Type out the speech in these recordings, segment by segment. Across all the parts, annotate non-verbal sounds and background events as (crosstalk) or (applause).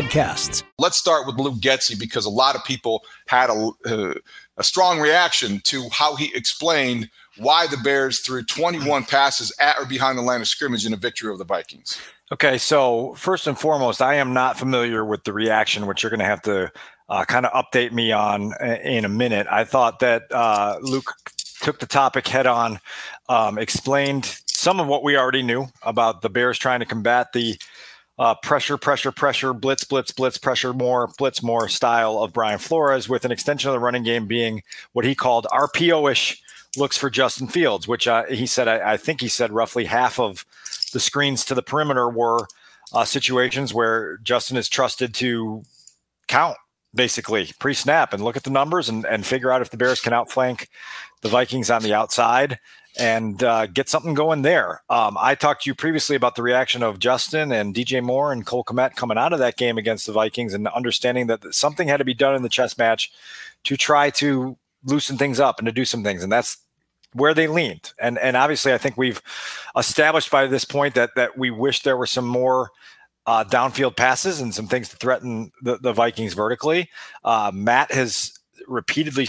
podcasts. Let's start with Luke Getsy because a lot of people had a, uh, a strong reaction to how he explained why the Bears threw 21 passes at or behind the line of scrimmage in a victory of the Vikings. Okay, so first and foremost, I am not familiar with the reaction, which you're going to have to uh, kind of update me on in a minute. I thought that uh, Luke took the topic head on, um, explained some of what we already knew about the Bears trying to combat the uh, pressure, pressure, pressure, blitz, blitz, blitz, pressure more, blitz more style of Brian Flores, with an extension of the running game being what he called RPO ish looks for Justin Fields, which uh, he said, I, I, think he said roughly half of the screens to the perimeter were uh, situations where Justin is trusted to count basically pre snap and look at the numbers and, and figure out if the Bears can outflank the Vikings on the outside and uh, get something going there. Um, I talked to you previously about the reaction of Justin and DJ Moore and Cole Kmet coming out of that game against the Vikings and understanding that something had to be done in the chess match to try to loosen things up and to do some things. And that's where they leaned. And and obviously, I think we've established by this point that that we wish there were some more. Uh, downfield passes and some things to threaten the, the Vikings vertically. Uh, Matt has repeatedly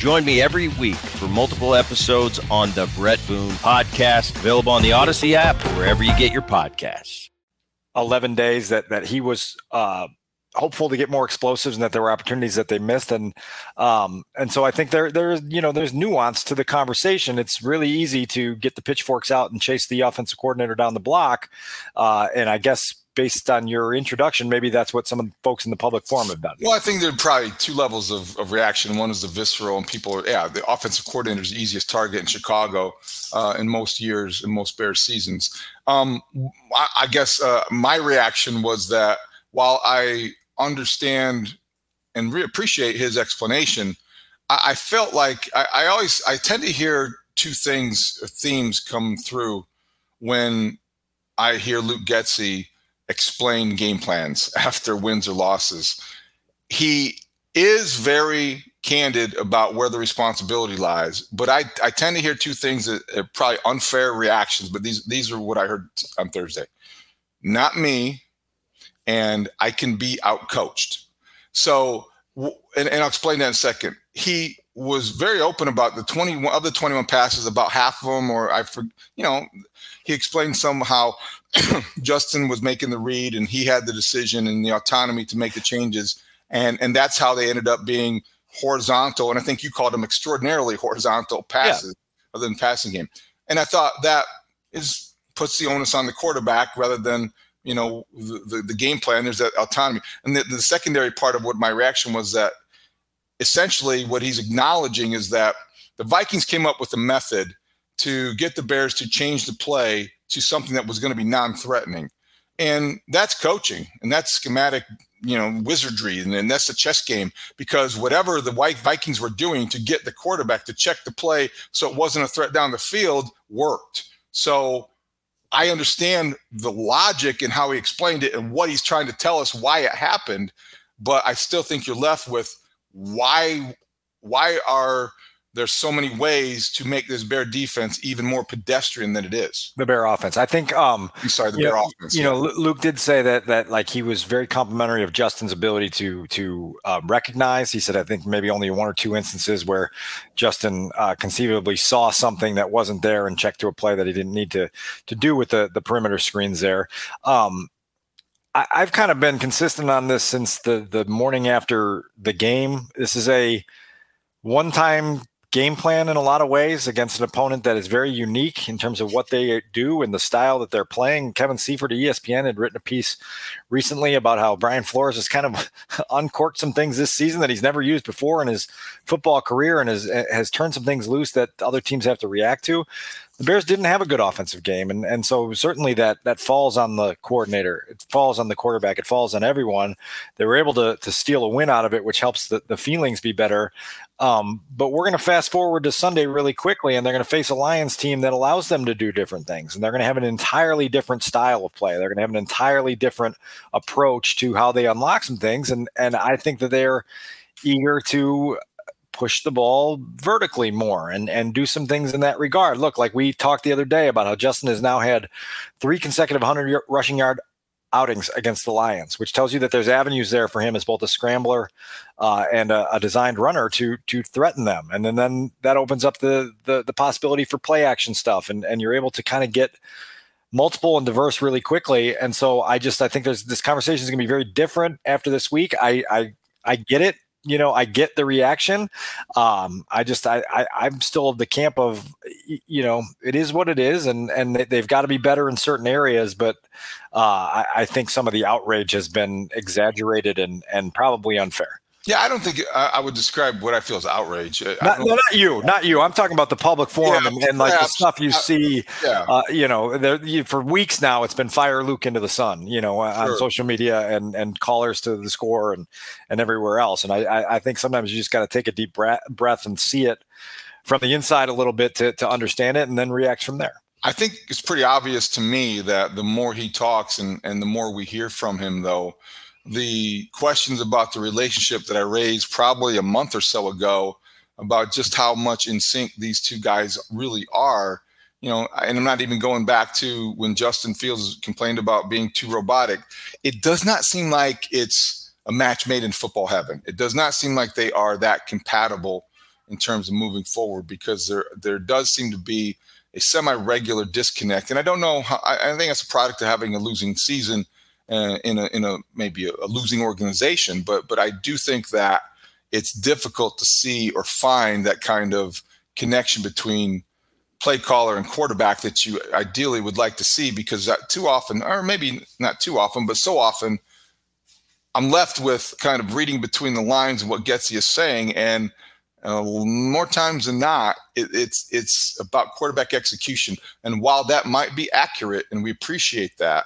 Join me every week for multiple episodes on the Bret Boone podcast, available on the Audacy app or wherever you get your podcasts. 11 days that that he was uh, hopeful to get more explosives and that there were opportunities that they missed and um, and so I think there there's you know there's nuance to the conversation. It's really easy to get the pitchforks out and chase the offensive coordinator down the block, uh, and I guess based on your introduction, maybe that's what some of the folks in the public forum have done. Well, I think there are probably two levels of, of reaction. One is the visceral, and people are, yeah, the offensive coordinator is the easiest target in Chicago uh, in most years, in most Bears seasons. Um, I, I, guess uh, my reaction was that while I understand and re- appreciate his explanation, I, I felt like I, I always, I tend to hear two things, themes come through when I hear Luke Getsy explain game plans (laughs) after wins or losses. He is very candid about where the responsibility lies, but I, I tend to hear two things that are probably unfair reactions, but these these are what I heard on Thursday. Not me, and I can be outcoached. So, and, and I'll explain that in a second. He was very open about the 21 of the 21 passes, about half of them, or I, for, you know, he explained somehow (clears throat) Justin was making the read and he had the decision and the autonomy to make the changes. And, and that's how they ended up being horizontal. And I think you called them extraordinarily horizontal passes yeah. other than passing game. And I thought that is puts the onus on the quarterback rather than, you know, the, the, the game plan. There's that autonomy. And the, the secondary part of what my reaction was that essentially what he's acknowledging is that the Vikings came up with a method to get the Bears to change the play to something that was going to be non-threatening. And that's coaching and that's schematic, you know, wizardry. And, and that's a chess game because whatever the White Vikings were doing to get the quarterback to check the play so it wasn't a threat down the field worked. So I understand the logic and how he explained it and what he's trying to tell us why it happened. But I still think you're left with why why are there's so many ways to make this bear defense even more pedestrian than it is. The bear offense. I think um I'm sorry, the bear know, offense. You know, Luke did say that that like he was very complimentary of Justin's ability to to um, recognize. He said I think maybe only one or two instances where Justin uh, conceivably saw something that wasn't there and checked to a play that he didn't need to to do with the the perimeter screens there. Um I, I've kind of been consistent on this since the the morning after the game. This is a one time game plan in a lot of ways against an opponent that is very unique in terms of what they do and the style that they're playing. Kevin Seifert of ESPN had written a piece recently about how Brian Flores has kind of (laughs) uncorked some things this season that he's never used before in his football career and has, has turned some things loose that other teams have to react to the Bears didn't have a good offensive game, and and so certainly that that falls on the coordinator. It falls on the quarterback. It falls on everyone. They were able to to steal a win out of it, which helps the, the feelings be better. Um, but we're going to fast forward to Sunday really quickly, and they're going to face a Lions team that allows them to do different things, and they're going to have an entirely different style of play. They're going to have an entirely different approach to how they unlock some things, and and I think that they're eager to push the ball vertically more and and do some things in that regard. Look, like we talked the other day about how Justin has now had three consecutive 100 rushing yard outings against the Lions, which tells you that there's avenues there for him as both a scrambler uh, and a, a, designed runner to to threaten them, and then then that opens up the the, the possibility for play action stuff, and and you're able to kind of get multiple and diverse really quickly. And so I just I think there's this conversation is going to be very different after this week. I I I get it you know, I get the reaction. Um, I just, I, I, am still of the camp of, you know, it is what it is, and and they've got to be better in certain areas. But uh, I, I think some of the outrage has been exaggerated and and probably unfair. Yeah, I don't think I, I would describe what I feel as outrage. Not, no, not you, not you. I'm talking about the public forum yeah, and, and like the stuff you see. Yeah. Uh, you know, there, you, for weeks now, it's been fire Luke into the sun. You know, sure. on social media and and callers to the score and and everywhere else. And I I, I think sometimes you just got to take a deep breath, breath and see it from the inside a little bit to to understand it and then react from there. I think it's pretty obvious to me that the more he talks and and the more we hear from him, though the questions about the relationship that I raised probably a month or so ago about just how much in sync these two guys really are. You know, and I'm not even going back to when Justin Fields complained about being too robotic. It does not seem like it's a match made in football heaven. It does not seem like they are that compatible in terms of moving forward because there there does seem to be a semi-regular disconnect. And I don't know how I, I think it's a product of having a losing season uh, in a in a maybe a, a losing organization. But but I do think that it's difficult to see or find that kind of connection between play caller and quarterback that you ideally would like to see because that too often or maybe not too often but so often i'm left with kind of reading between the lines of what Getsy is saying and uh, more times than not it, it's it's about quarterback execution and while that might be accurate and we appreciate that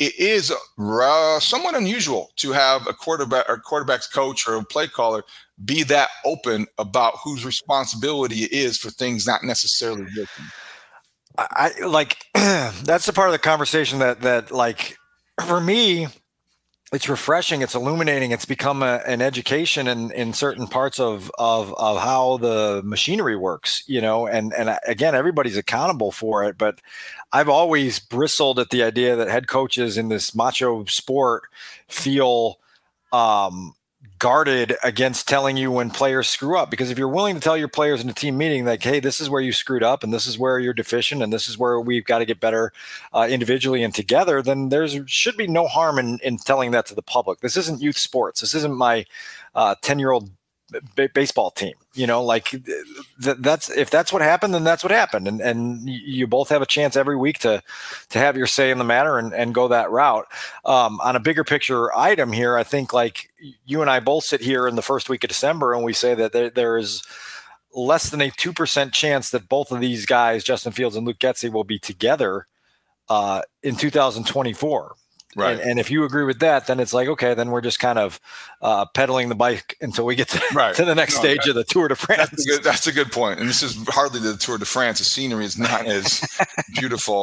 it is uh, somewhat unusual to have a quarterback or quarterback's coach or a play caller be that open about whose responsibility it is for things not necessarily working. I like (clears throat) that's the part of the conversation that that like for me it's refreshing it's illuminating it's become a, an education in in certain parts of of of how the machinery works you know and and again everybody's accountable for it but i've always bristled at the idea that head coaches in this macho sport feel um guarded against telling you when players screw up. Because if you're willing to tell your players in a team meeting like hey this is where you screwed up and this is where you're deficient and this is where we've got to get better uh, individually and together then there's should be no harm in, in telling that to the public. This isn't youth sports. This isn't my 10 uh, year old b- baseball team. You know, like th- that's if that's what happened, then that's what happened, and and you both have a chance every week to to have your say in the matter and and go that route. Um, on a bigger picture item here, I think like you and I both sit here in the first week of December and we say that there, there is less than a two percent chance that both of these guys, Justin Fields and Luke Getsy, will be together uh, in 2024. Right. And, and, if you agree with that, then it's like, okay, then we're just kind of uh, pedaling the bike until we get to, right. to the next no, stage of the Tour de France. That's a, good, that's a good point. And this is hardly the Tour de France. The scenery is not (laughs) as beautiful